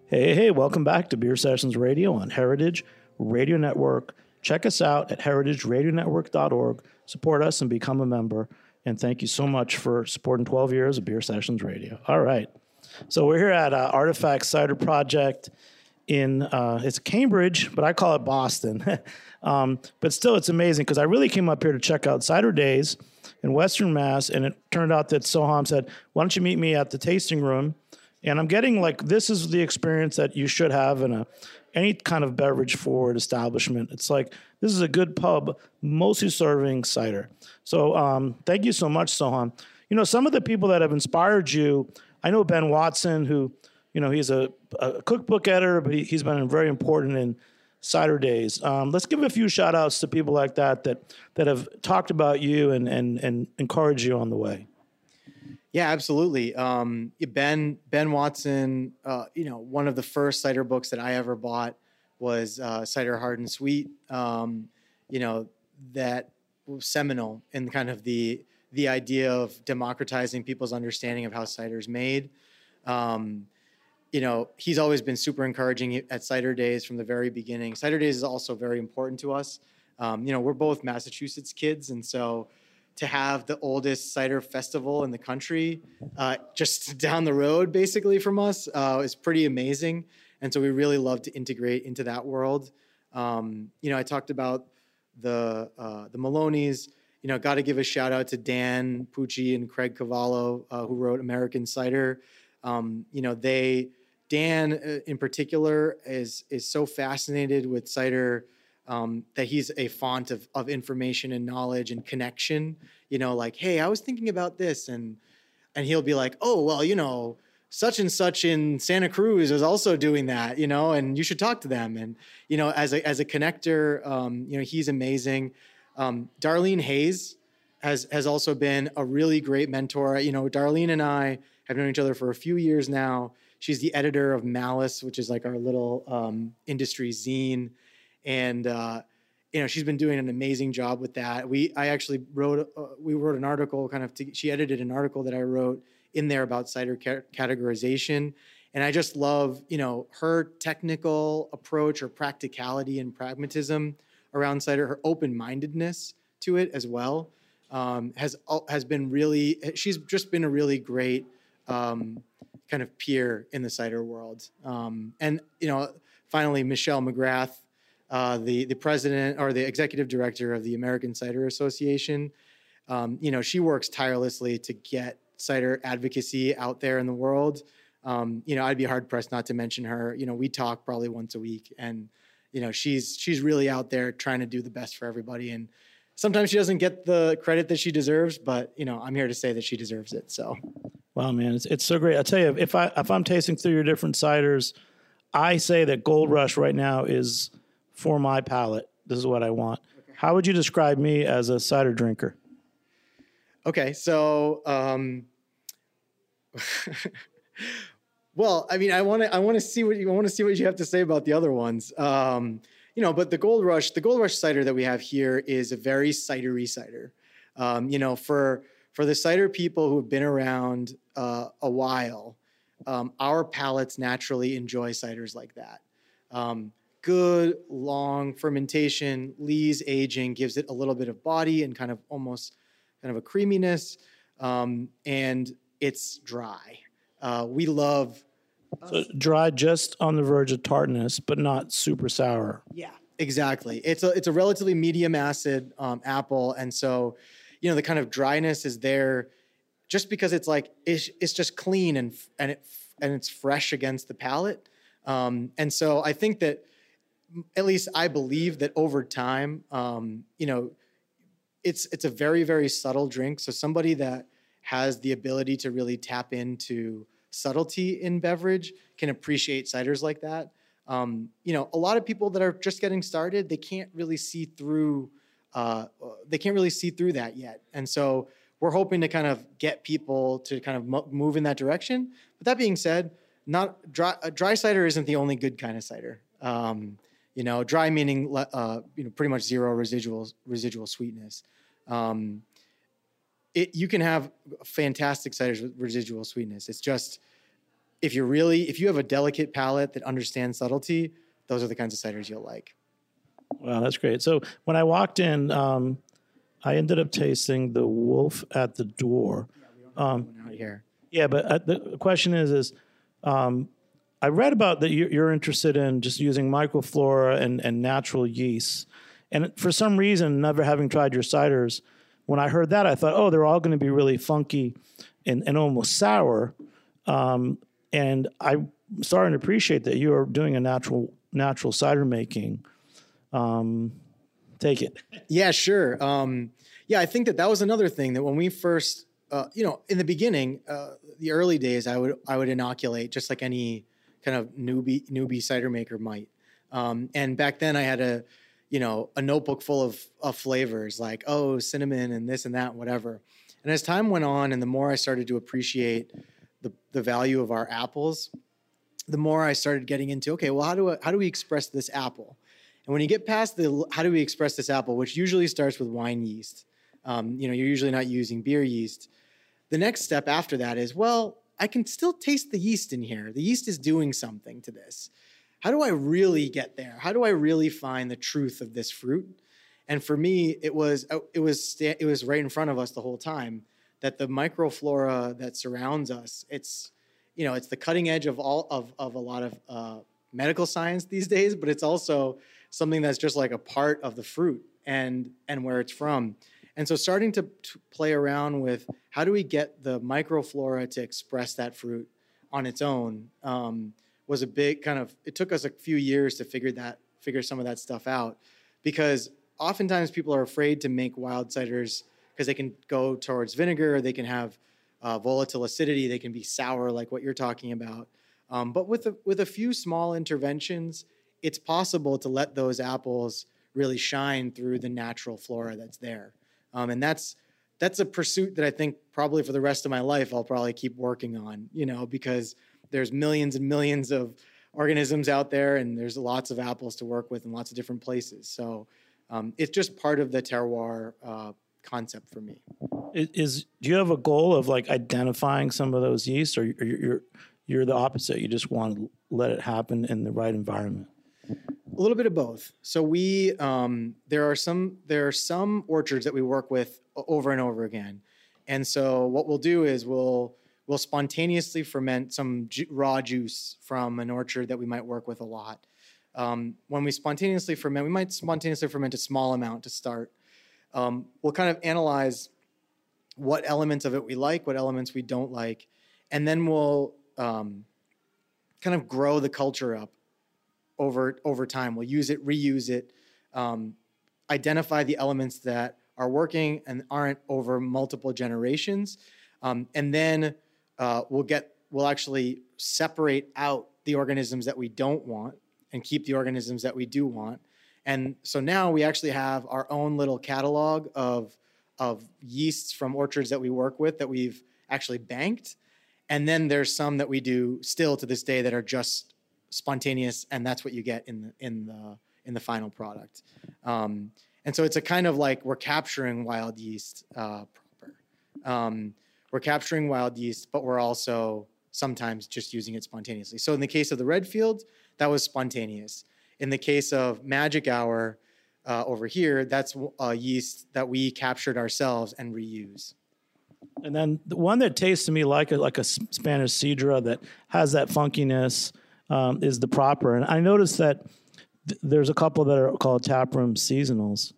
Hey, hey, welcome back to Beer Sessions Radio on Heritage Radio Network. Check us out at heritageradionetwork.org. Support us and become a member. And thank you so much for supporting 12 years of Beer Sessions Radio. All right. So we're here at uh, Artifact Cider Project in uh, it's Cambridge, but I call it Boston. um, but still, it's amazing because I really came up here to check out Cider Days in Western Mass, and it turned out that Soham said, "Why don't you meet me at the tasting room?" And I'm getting like this is the experience that you should have in a any kind of beverage forward establishment. It's like this is a good pub, mostly serving cider. So um, thank you so much, Soham. You know, some of the people that have inspired you, I know Ben Watson, who, you know, he's a, a cookbook editor, but he, he's been very important in cider days. Um, let's give a few shout outs to people like that that that have talked about you and and and encourage you on the way. Yeah, absolutely. Um, ben Ben Watson, uh, you know, one of the first cider books that I ever bought was uh, Cider Hard and Sweet. Um, you know, that was seminal in kind of the the idea of democratizing people's understanding of how cider is made. Um, you know, he's always been super encouraging at Cider Days from the very beginning. Cider Days is also very important to us. Um, you know, we're both Massachusetts kids, and so to have the oldest cider festival in the country uh, just down the road, basically from us, uh, is pretty amazing. And so we really love to integrate into that world. Um, you know, I talked about the uh, the Maloney's. You know, got to give a shout out to Dan Pucci and Craig Cavallo, uh, who wrote American Cider. Um, you know, they Dan uh, in particular is is so fascinated with cider um, that he's a font of, of information and knowledge and connection. You know, like, hey, I was thinking about this, and and he'll be like, oh, well, you know, such and such in Santa Cruz is also doing that, you know, and you should talk to them. And you know, as a as a connector, um, you know, he's amazing. Um, Darlene Hayes has has also been a really great mentor. You know, Darlene and I have known each other for a few years now. She's the editor of Malus, which is like our little um, industry zine, and uh, you know she's been doing an amazing job with that. We I actually wrote uh, we wrote an article kind of to, she edited an article that I wrote in there about cider ca- categorization, and I just love you know her technical approach, or practicality and pragmatism around cider, her open mindedness to it as well um, has has been really she's just been a really great um, kind of peer in the cider world. Um, and you know, finally, Michelle McGrath, uh, the the president or the executive director of the American Cider Association. Um, you know, she works tirelessly to get cider advocacy out there in the world. Um, you know, I'd be hard pressed not to mention her. You know, we talk probably once a week, and you know, she's she's really out there trying to do the best for everybody. And sometimes she doesn't get the credit that she deserves, but you know, I'm here to say that she deserves it. So, wow, man, it's, it's so great. I tell you, if I if I'm tasting through your different ciders, I say that Gold Rush right now is for my palate. This is what I want. Okay. How would you describe me as a cider drinker? Okay, so um, well, I mean, I want to I want to see what you want to see what you have to say about the other ones. Um, you know, but the Gold Rush, the Gold Rush cider that we have here is a very cidery cider. Um, you know, for for the cider people who have been around uh, a while, um, our palates naturally enjoy ciders like that. Um, good long fermentation, lees aging gives it a little bit of body and kind of almost kind of a creaminess, um, and it's dry. Uh, we love so dry, just on the verge of tartness, but not super sour. Yeah, exactly. It's a it's a relatively medium acid um, apple, and so you know the kind of dryness is there, just because it's like it's, it's just clean and and it and it's fresh against the palate. Um, and so I think that at least I believe that over time, um, you know, it's it's a very very subtle drink. So somebody that has the ability to really tap into subtlety in beverage can appreciate ciders like that. Um, you know, a lot of people that are just getting started, they can't really see through. Uh, they can't really see through that yet, and so we're hoping to kind of get people to kind of move in that direction. But that being said, not dry, dry cider isn't the only good kind of cider. Um, you know, dry meaning uh, you know pretty much zero residual residual sweetness. Um, it, you can have fantastic ciders with residual sweetness. It's just if you're really if you have a delicate palate that understands subtlety, those are the kinds of ciders you'll like. Wow, that's great. So when I walked in, um, I ended up tasting the wolf at the door. Yeah, um, out here. Yeah, but uh, the question is, is um, I read about that you're interested in just using microflora and, and natural yeasts, and for some reason, never having tried your ciders, when I heard that, I thought, oh, they're all going to be really funky and, and almost sour. Um, and I'm starting to appreciate that you are doing a natural natural cider making. Um, take it. Yeah, sure. Um, yeah, I think that that was another thing that when we first, uh, you know, in the beginning, uh, the early days, I would I would inoculate just like any kind of newbie newbie cider maker might. Um, and back then, I had a you know, a notebook full of, of flavors like, oh, cinnamon and this and that, whatever. And as time went on, and the more I started to appreciate the, the value of our apples, the more I started getting into, okay, well, how do, I, how do we express this apple? And when you get past the how do we express this apple, which usually starts with wine yeast, um, you know, you're usually not using beer yeast. The next step after that is, well, I can still taste the yeast in here. The yeast is doing something to this how do I really get there? How do I really find the truth of this fruit? And for me, it was uh, it was it was right in front of us the whole time that the microflora that surrounds us. It's you know it's the cutting edge of all of of a lot of uh, medical science these days, but it's also something that's just like a part of the fruit and and where it's from. And so starting to, play around with how do we get the microflora to express that fruit on its own. Um, was a big kind of it took us a few years to figure that figure some of that stuff out because oftentimes people are afraid to make wild ciders because they can go towards vinegar they can have uh, volatile acidity they can be sour like what you're talking about um, but with a, with a few small interventions it's possible to let those apples really shine through the natural flora that's there um, and that's that's a pursuit that I think probably for the rest of my life I'll probably keep working on, you know, because there's millions and millions of organisms out there and there's lots of apples to work with in lots of different places. So um, it's just part of the terroir uh, concept for me. Is, do you have a goal of like identifying some of those yeasts, or you're you're, you're the opposite? You just want to let it happen in the right environment. A little bit of both. So we um, there are some there are some orchards that we work with over and over again, and so what we'll do is we'll we'll spontaneously ferment some ju- raw juice from an orchard that we might work with a lot. Um, when we spontaneously ferment, we might spontaneously ferment a small amount to start. Um, we'll kind of analyze what elements of it we like, what elements we don't like, and then we'll um, kind of grow the culture up over over time. We'll use it, reuse it, um, identify the elements that are working and aren't over multiple generations, um, and then uh, we'll get we'll actually separate out the organisms that we don't want and keep the organisms that we do want. And so now we actually have our own little catalog of of yeasts from orchards that we work with that we've actually banked. And then there's some that we do still to this day that are just spontaneous, and that's what you get in the in the in the final product. Um, and so it's a kind of like we're capturing wild yeast uh, proper. Um, we're capturing wild yeast, but we're also sometimes just using it spontaneously. So in the case of the Redfield, that was spontaneous. In the case of Magic Hour uh, over here, that's a yeast that we captured ourselves and reuse. And then the one that tastes to me like a, like a Spanish Sidra that has that funkiness um, is the proper. And I noticed that th- there's a couple that are called taproom seasonals.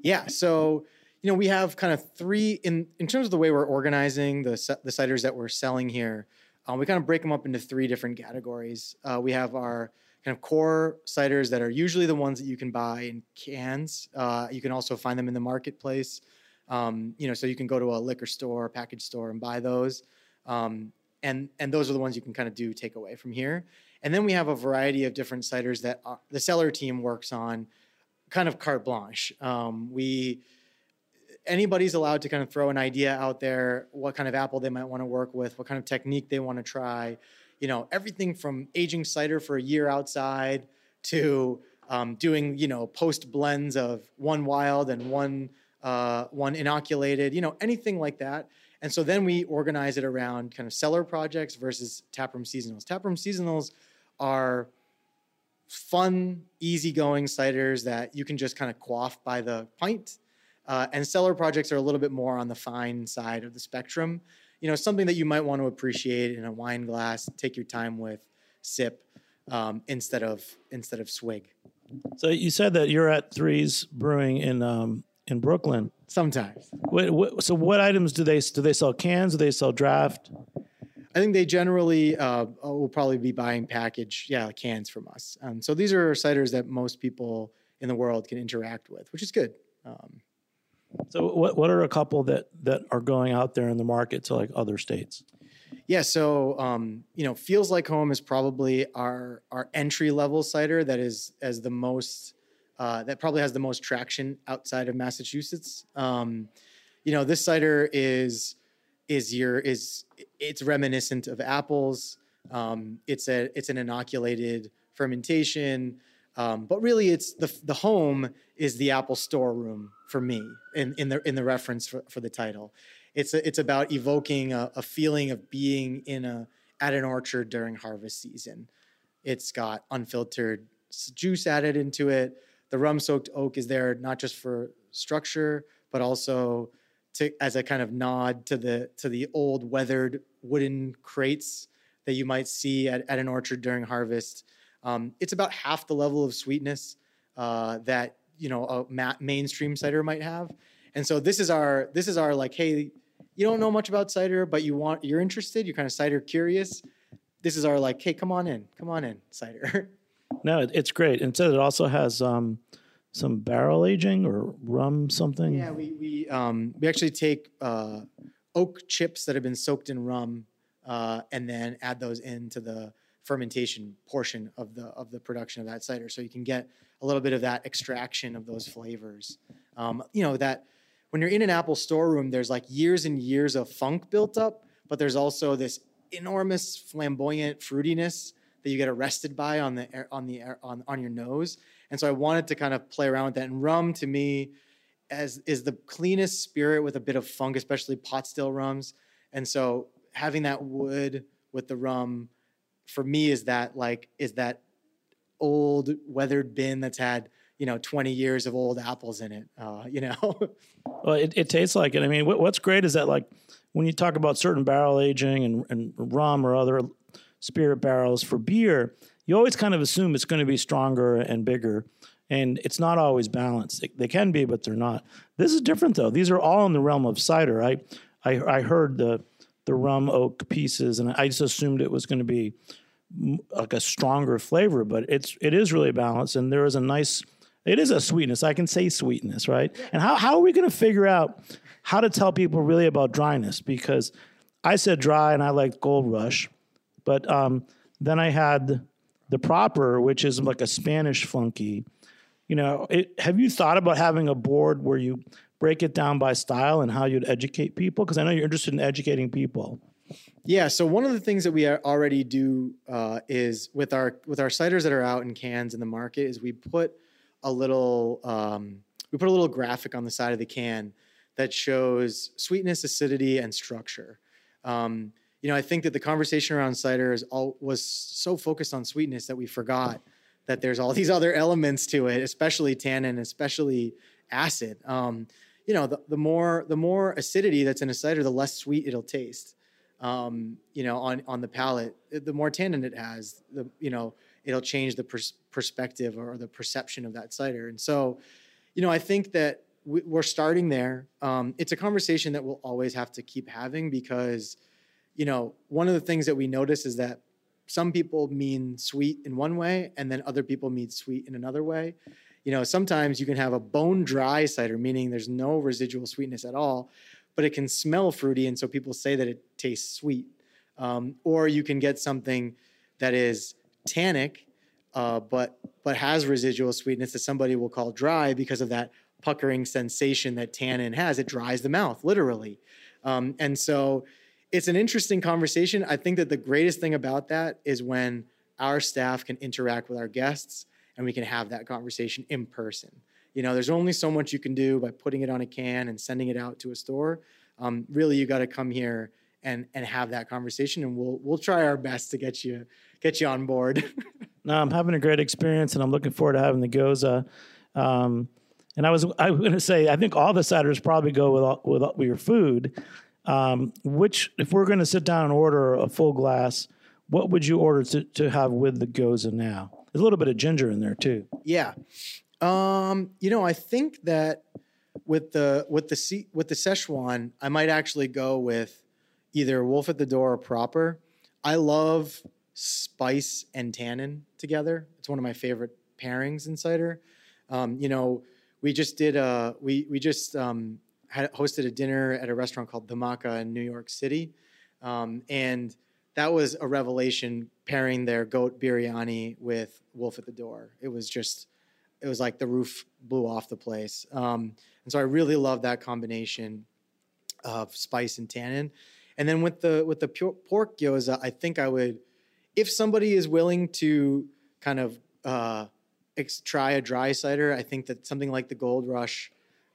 Yeah. So you know we have kind of three in in terms of the way we're organizing the the ciders that we're selling here. Um, we kind of break them up into three different categories. Uh, we have our kind of core ciders that are usually the ones that you can buy in cans. Uh, you can also find them in the marketplace. Um, you know, so you can go to a liquor store, package store, and buy those. Um, and and those are the ones you can kind of do take away from here. And then we have a variety of different ciders that uh, the cellar team works on, kind of carte blanche. Um, we anybody's allowed to kind of throw an idea out there, what kind of apple they might want to work with, what kind of technique they want to try. You know, everything from aging cider for a year outside to um, doing you know post blends of one wild and one uh, one inoculated. You know, anything like that. And so then we organize it around kind of cellar projects versus taproom seasonals. Taproom seasonals are fun, easygoing ciders that you can just kind of quaff by the pint. Uh, and cellar projects are a little bit more on the fine side of the spectrum. You know, something that you might want to appreciate in a wine glass, take your time with, sip um, instead of instead of swig. So you said that you're at Threes Brewing in um, in Brooklyn. Sometimes. What, what, so what items do they do? They sell cans? Do they sell draft? I think they generally uh, will probably be buying package, yeah, cans from us. Um, so these are ciders that most people in the world can interact with, which is good. Um, so what what are a couple that that are going out there in the market to like other states? Yeah, so um, you know, feels like home is probably our our entry level cider that is as the most uh, that probably has the most traction outside of Massachusetts. Um, you know, this cider is is your is it's reminiscent of apples. Um, it's a it's an inoculated fermentation. Um, but really, it's the the home is the Apple storeroom for me in, in the in the reference for, for the title. It's a, it's about evoking a, a feeling of being in a at an orchard during harvest season. It's got unfiltered juice added into it. The rum soaked oak is there not just for structure, but also to as a kind of nod to the to the old weathered wooden crates that you might see at, at an orchard during harvest. Um, it's about half the level of sweetness uh, that you know a ma- mainstream cider might have, and so this is our this is our like, hey, you don't know much about cider, but you want you're interested, you're kind of cider curious. This is our like, hey, come on in, come on in, cider. No, it, it's great. And so it also has um, some barrel aging or rum something. Yeah, we we um, we actually take uh, oak chips that have been soaked in rum, uh, and then add those into the fermentation portion of the of the production of that cider, so you can get a little bit of that extraction of those flavors. Um, you know that when you're in an Apple storeroom, there's like years and years of funk built up, but there's also this enormous flamboyant fruitiness that you get arrested by on the air, on the air, on on your nose. And so I wanted to kind of play around with that. And rum to me as is the cleanest spirit with a bit of funk, especially pot still rums. And so having that wood with the rum for me is that like is that old weathered bin that's had you know 20 years of old apples in it uh, you know Well, it, it tastes like it. I mean, what, what's great is that like when you talk about certain barrel aging and, and rum or other spirit barrels for beer, you always kind of assume it's going to be stronger and bigger, and it's not always balanced. They, can be, but they're not. This is different though. These are all in the realm of cider. I I, I heard the the rum oak pieces, and I just assumed it was going to be like a stronger flavor, but it's it is really balanced, and there is a nice. It is a sweetness. I can say sweetness, right? And how how are we going to figure out how to tell people really about dryness? Because I said dry, and I liked Gold Rush, but um, then I had the proper, which is like a Spanish funky. You know, it, have you thought about having a board where you break it down by style and how you'd educate people? Because I know you're interested in educating people. Yeah. So one of the things that we already do uh, is with our with our ciders that are out in cans in the market is we put a little um, we put a little graphic on the side of the can that shows sweetness, acidity, and structure. Um, you know, I think that the conversation around cider is all was so focused on sweetness that we forgot that there's all these other elements to it, especially tannin, especially acid. Um, you know, the, the more the more acidity that's in a cider, the less sweet it'll taste. Um, you know, on on the palate, the more tannin it has, the you know, it'll change the pers- perspective or the perception of that cider. And so, you know, I think that we, we're starting there. Um, it's a conversation that we'll always have to keep having because, you know, one of the things that we notice is that some people mean sweet in one way and then other people mean sweet in another way. You know, sometimes you can have a bone dry cider, meaning there's no residual sweetness at all, but it can smell fruity. And so people say that it tastes sweet. Um, or you can get something that is tannic, uh, but but has residual sweetness that somebody will call dry because of that puckering sensation that tannin has. It dries the mouth, literally. Um, and so it's an interesting conversation. I think that the greatest thing about that is when our staff can interact with our guests and we can have that conversation in person. You know, there's only so much you can do by putting it on a can and sending it out to a store. Um, really, you got to come here and and have that conversation, and we'll we'll try our best to get you get you on board. No, I'm having a great experience, and I'm looking forward to having the gyoza. Um, and I was I was going to say I think all the ciders probably go with all, with, all- with your food. Um, which, if we're going to sit down and order a full glass, what would you order to, to have with the gyoza now? There's a little bit of ginger in there too. Yeah. Um, you know, I think that with the with the with the Szechuan, I might actually go with either Wolf at the Door or proper. I love spice and tannin together. It's one of my favorite pairings in cider. Um, you know, we just did a we we just um, had hosted a dinner at a restaurant called Dhamaka in New York City, um, and that was a revelation pairing their goat biryani with Wolf at the Door. It was just it was like the roof blew off the place. Um, and so I really love that combination of spice and tannin. And then with the with the pork gyoza, I think I would, if somebody is willing to kind of uh, ex- try a dry cider, I think that something like the Gold Rush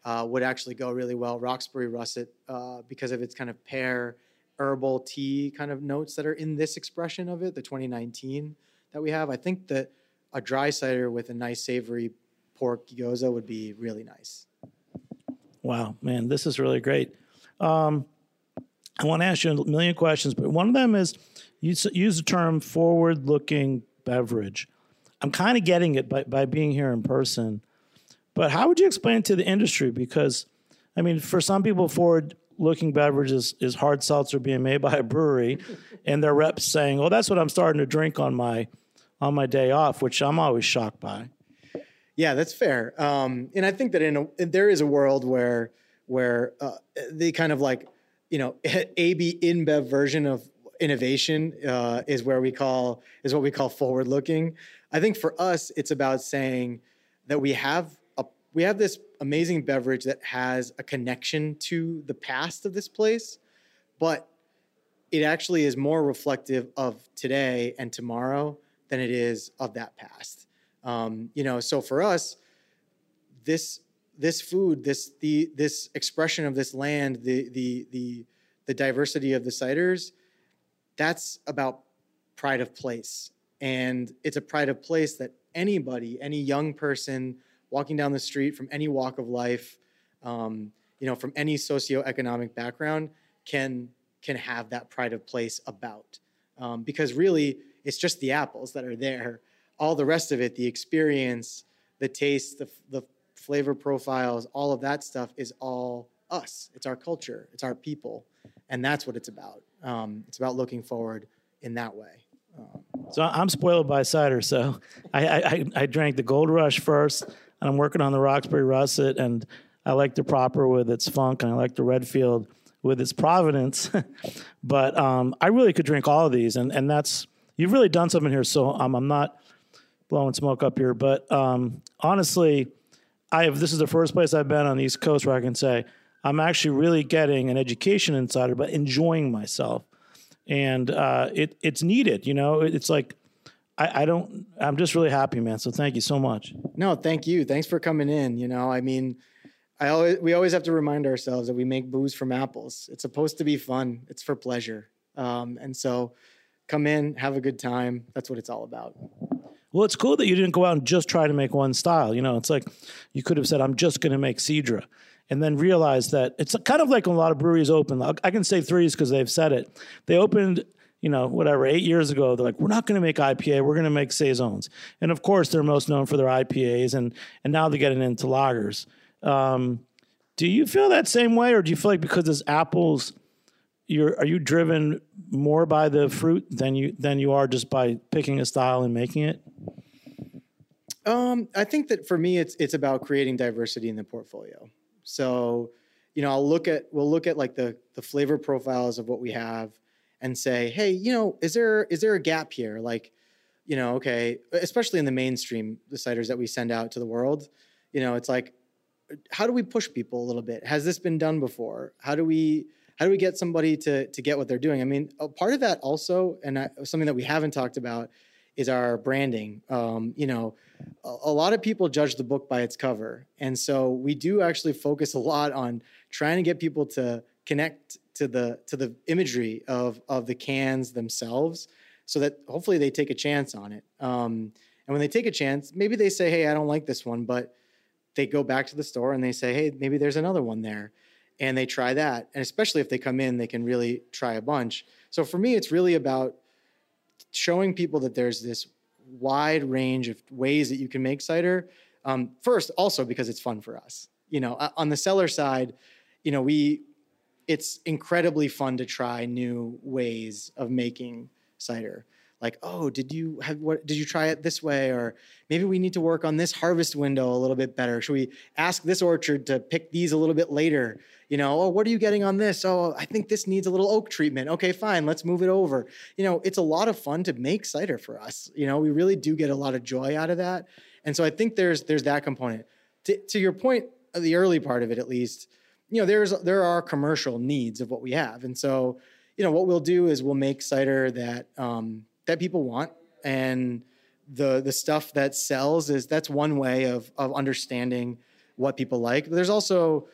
uh, would actually go really well. Roxbury Russet, uh, because of its kind of pear herbal tea kind of notes that are in this expression of it, the 2019 that we have. I think that a dry cider with a nice savory pork gyoza would be really nice. Wow, man, this is really great. Um, I want to ask you a million questions, but one of them is you use the term forward looking beverage. I'm kind of getting it by, by being here in person, but how would you explain it to the industry? Because, I mean, for some people, forward looking beverage is, is hard seltzer being made by a brewery and their reps saying, oh, that's what I'm starting to drink on my on my day off, which I'm always shocked by. Yeah, that's fair. Um, and I think that in a, there is a world where where uh, the kind of like you know AB InBev version of innovation uh, is where we call is what we call forward looking. I think for us, it's about saying that we have we have this amazing beverage that has a connection to the past of this place, but it actually is more reflective of today and tomorrow than it is of that past. Um, you know, so for us, this this food, this the this expression of this land, the the the the diversity of the ciders, that's about pride of place. And it's a pride of place that anybody, any young person walking down the street from any walk of life, um, you know, from any socioeconomic background, can can have that pride of place about. Um, because really, it's just the apples that are there. All the rest of it, the experience, the taste, the, the flavor profiles, all of that stuff is all us. It's our culture, it's our people. And that's what it's about. Um, it's about looking forward in that way. Um, So I'm spoiled by cider. So I, I, I- I drank the Gold Rush first, and I'm working on the Roxbury Russet, and I like the Proper with its funk, and I like the Redfield with its Providence. but um, I really could drink all of these, and, and that's you've really done something here. So um, I'm not blowing smoke up here, but um, honestly, I have. This is the first place I've been on the East Coast where I can say I'm actually really getting an education in cider, but enjoying myself and uh, it it's needed. You know, It- it's like I, I don't. I'm just really happy, man. So thank you so much. No, thank you. Thanks for coming in. You know, I mean, I always we always have to remind ourselves that we make booze from apples. It's supposed to be fun. It's for pleasure. Um, and so, come in, have a good time. That's what it's all about. Well, it's cool that you didn't go out and just try to make one style. You know, it's like you could have said, "I'm just going to make Sidra," and then realize that it's kind of like a lot of breweries open. I I can say threes because they've said it. They opened, you know, whatever eight years ago. They're like, "We're not going to make IPA. We're going to make saisons," and of course, they're most known for their IPAs, and and now they're getting into lagers. Um, do you feel that same way, or do you feel like because it's apples? You're, are you driven more by the fruit than you than you are just by picking a style and making it? Um, I think that for me, it's it's about creating diversity in the portfolio. So, you know, I'll look at we'll look at like the the flavor profiles of what we have, and say, hey, you know, is there is there a gap here? Like, you know, okay, especially in the mainstream, the ciders that we send out to the world, you know, it's like, how do we push people a little bit? Has this been done before? How do we how do we get somebody to to get what they're doing? I mean, a part of that also, and I, something that we haven't talked about is our branding. Um, you know, a, a lot of people judge the book by its cover, and so we do actually focus a lot on trying to get people to connect to the to the imagery of of the cans themselves, so that hopefully they take a chance on it. Um, and when they take a chance, maybe they say, "Hey, I don't like this one," but they go back to the store and they say, "Hey, maybe there's another one there." And they try that. And especially if they come in, they can really try a bunch. So for me, it's really about showing people that there's this wide range of ways that you can make cider. Um, first, also because it's fun for us. You know, on the cellar side, you know, we it's incredibly fun to try new ways of making cider. Like, oh, did you have what? Did you try it this way? Or maybe we need to work on this harvest window a little bit better. Should we ask this orchard to pick these a little bit later? You know, oh, what are you getting on this? Oh, I think this needs a little oak treatment. Okay, fine, let's move it over. You know, it's a lot of fun to make cider for us. You know, we really do get a lot of joy out of that. And so I think there's there's that component. To, to your point, uh, the early part of it at least, you know, there's there are commercial needs of what we have, and so you know what we'll do is we'll make cider that um, that people want, and the the stuff that sells is that's one way of of understanding what people like. But there's also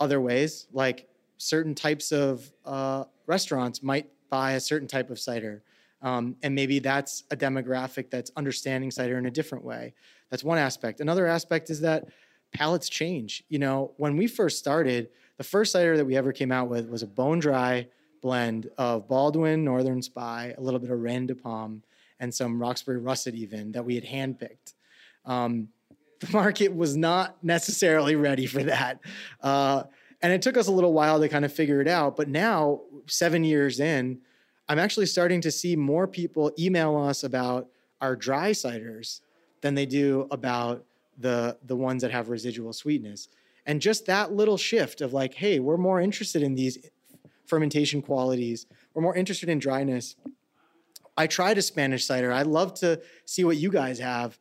other ways, like certain types of uh, restaurants might buy a certain type of cider. Um, and maybe that's a demographic that's understanding cider in a different way. That's one aspect. Another aspect is that palates change. You know, when we first started, the first cider that we ever came out with was a bone dry blend of Baldwin, Northern Spy, a little bit of Reine des Pommes, and some Roxbury Russet even that we had handpicked. Um, the market was not necessarily ready for that. Uh, and it took us a little while to kind of figure it out. But now, seven years in, I'm actually starting to see more people email us about our dry ciders than they do about the the ones that have residual sweetness. And just that little shift of like, hey, we're more interested in these fermentation qualities. We're more interested in dryness. I tried a Spanish cider. I'd love to see what you guys have.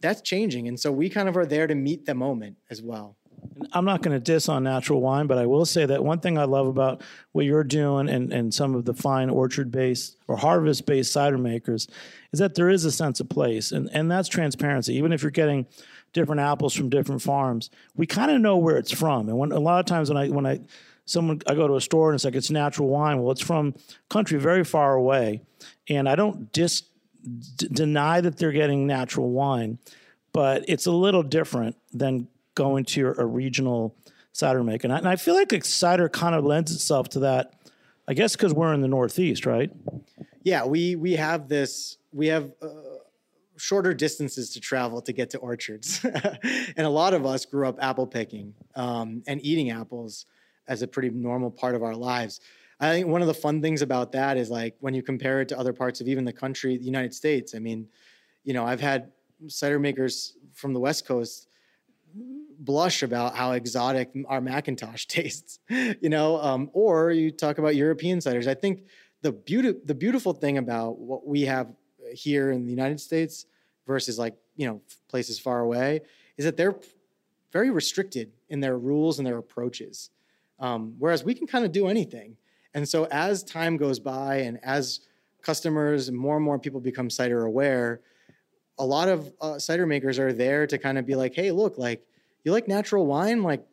that's changing, and so we kind of are there to meet the moment as well. I'm not going to diss on natural wine, but I will say that one thing I love about what you're doing and, and some of the fine orchard based or harvest based cider makers is that there is a sense of place, and, and that's transparency. Even if you're getting different apples from different farms, we kind of know where it's from. And when, a lot of times when I when I someone I go to a store and it's like it's natural wine, well, it's from country very far away, and I don't dis d- deny that they're getting natural wine, but it's a little different than going to your, a regional cider maker. And I, and I feel like, like cider kind of lends itself to that. I guess because we're in the Northeast, right? Yeah, we we have this. We have. Uh, shorter distances to travel to get to orchards. and a lot of us grew up apple picking um, and eating apples as a pretty normal part of our lives. I think one of the fun things about that is like when you compare it to other parts of even the country, the United States. I mean, you know, I've had cider makers from the West Coast blush about how exotic our McIntosh tastes, you know, um, or you talk about European ciders. I think the beauty, the beautiful thing about what we have here in the United States versus like you know places far away is that they're very restricted in their rules and their approaches, um, whereas we can kind of do anything. And so as time goes by and as customers and more and more people become cider aware, a lot of uh, cider makers are there to kind of be like, hey, look, like you like natural wine, like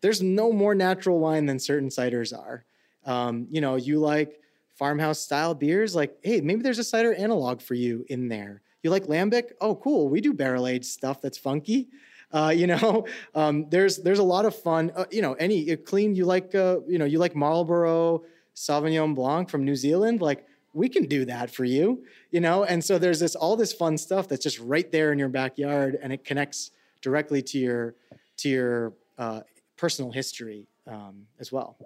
there's no more natural wine than certain ciders are. Um, you know, you like farmhouse style beers, like hey, maybe there's a cider analog for you in there. You like lambic? Oh, cool. We do barrel aged stuff that's funky. Uh, you know, um, there's there's a lot of fun. Uh, you know, any uh, clean. You like uh, you know you like Marlborough Sauvignon Blanc from New Zealand, like we can do that for you, you know? And so there's this all this fun stuff that's just right there in your backyard and it connects directly to your to your uh, personal history um, as well.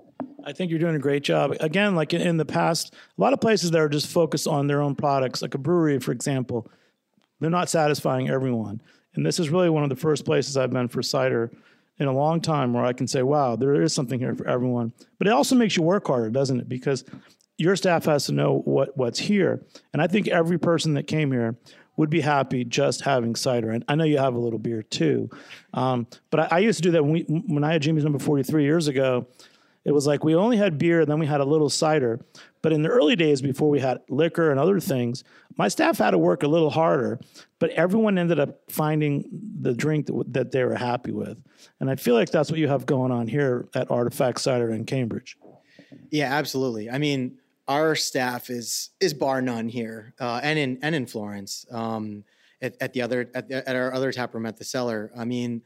I think you're doing a great job. Again, like in, in the past, a lot of places that are just focused on their own products, like a brewery, for example, they're not satisfying everyone. And this is really one of the first places I've been for cider in a long time where I can say, wow, there is something here for everyone. But it also makes you work harder, doesn't it? Because your staff has to know what what's here. And I think every person that came here would be happy just having cider. And I know you have a little beer too, um, but I, I, used to do that when we when I had Jimmy's number forty three years ago. It was like we only had beer, then we had a little cider. But in the early days, before we had liquor and other things, my staff had to work a little harder. But everyone ended up finding the drink that, that they were happy with, and I feel like that's what you have going on here at Artifact Cider in Cambridge. Yeah, absolutely. I mean, our staff is is bar none here, uh, and in and in Florence. Um, at, at, the other at, the, at our other tap room at the cellar. I mean,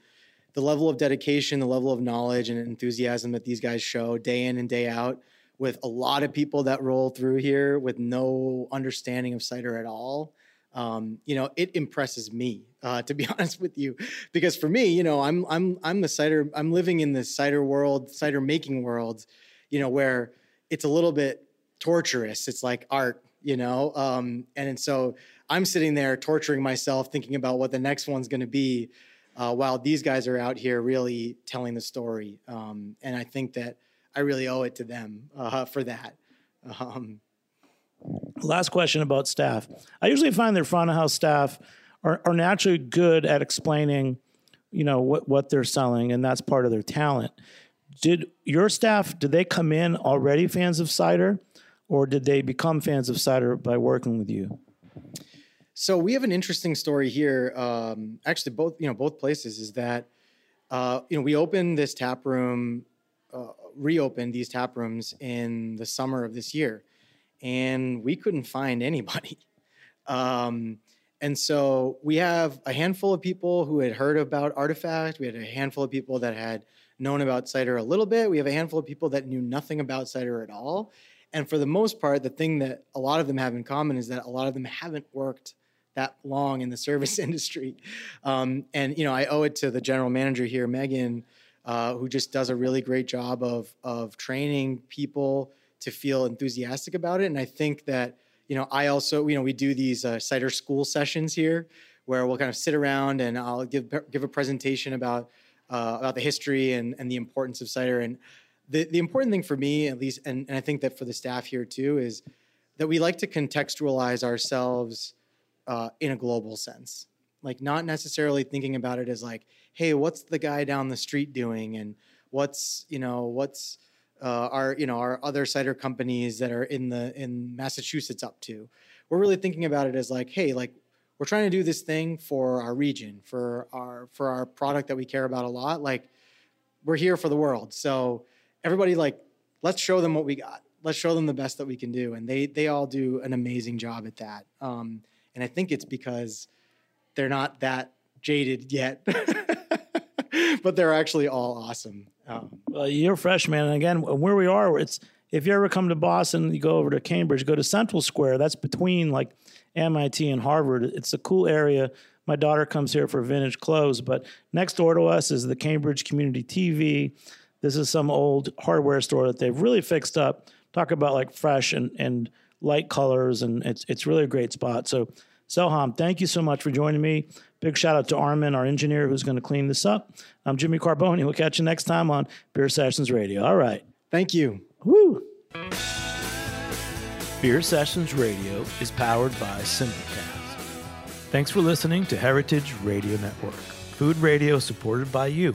the level of dedication, the level of knowledge and enthusiasm that these guys show day in and day out, with a lot of people that roll through here with no understanding of cider at all. Um, you know, it impresses me, uh, to be honest with you, because for me, you know, I'm I'm I'm the cider. I'm living in the cider world, cider making world, you know, where it's a little bit torturous. It's like art, you know? Um, and, and so I'm sitting there torturing myself, thinking about what the next one's going to be, uh, while these guys are out here really telling the story. Um, and I think that I really owe it to them uh, for that. Um, Last question about staff. I usually find their front of house staff are, are naturally good at explaining, you know, what, what they're selling, and that's part of their talent. Did your staff, did they come in already fans of cider? Or did they become fans of cider by working with you? So we have an interesting story here. Um, actually, both you know both places is that uh, you know we opened this tap room, uh, reopened these tap rooms in the summer of this year, and we couldn't find anybody. Um, and so we have a handful of people who had heard about Artifact. We had a handful of people that had known about cider a little bit. We have a handful of people that knew nothing about cider at all. And for the most part, the thing that a lot of them have in common is that a lot of them haven't worked that long in the service industry. Um, and you know, I owe it to the general manager here, Megan, uh, who just does a really great job of of training people to feel enthusiastic about it. And I think that you know, I also you know we do these uh, cider school sessions here where we'll kind of sit around and I'll give give a presentation about uh, about the history and and the importance of cider and the, the important thing for me, at least, and, and I think that for the staff here too, is that we like to contextualize ourselves uh, in a global sense. like not necessarily thinking about it as like, hey, what's the guy down the street doing, and what's you know what's uh, our you know our other cider companies that are in the in Massachusetts up to. We're really thinking about it as like, hey, like we're trying to do this thing for our region, for our for our product that we care about a lot. Like we're here for the world, so everybody like let's show them what we got. Let's show them the best that we can do, and they they all do an amazing job at that. Um, and I think it's because they're not that jaded yet, but they're actually all awesome. Um, Well, you're a freshman, and again, where we are, it's if you ever come to Boston, you go over to Cambridge, go to Central Square. That's between like MIT and Harvard. It's a cool area. My daughter comes here for vintage clothes, but next door to us is the Cambridge Community TV. This is some old hardware store that they've really fixed up. Talk about like fresh and, and light colors, and it's it's really a great spot. So, Soham, thank you so much for joining me. Big shout out to Armin, our engineer, who's going to clean this up. I'm Jimmy Carbone. We'll catch you next time on Beer Sessions Radio. All right. thank you. Woo! Beer Sessions Radio is powered by Simplecast. Thanks for listening to Heritage Radio Network, food radio supported by you.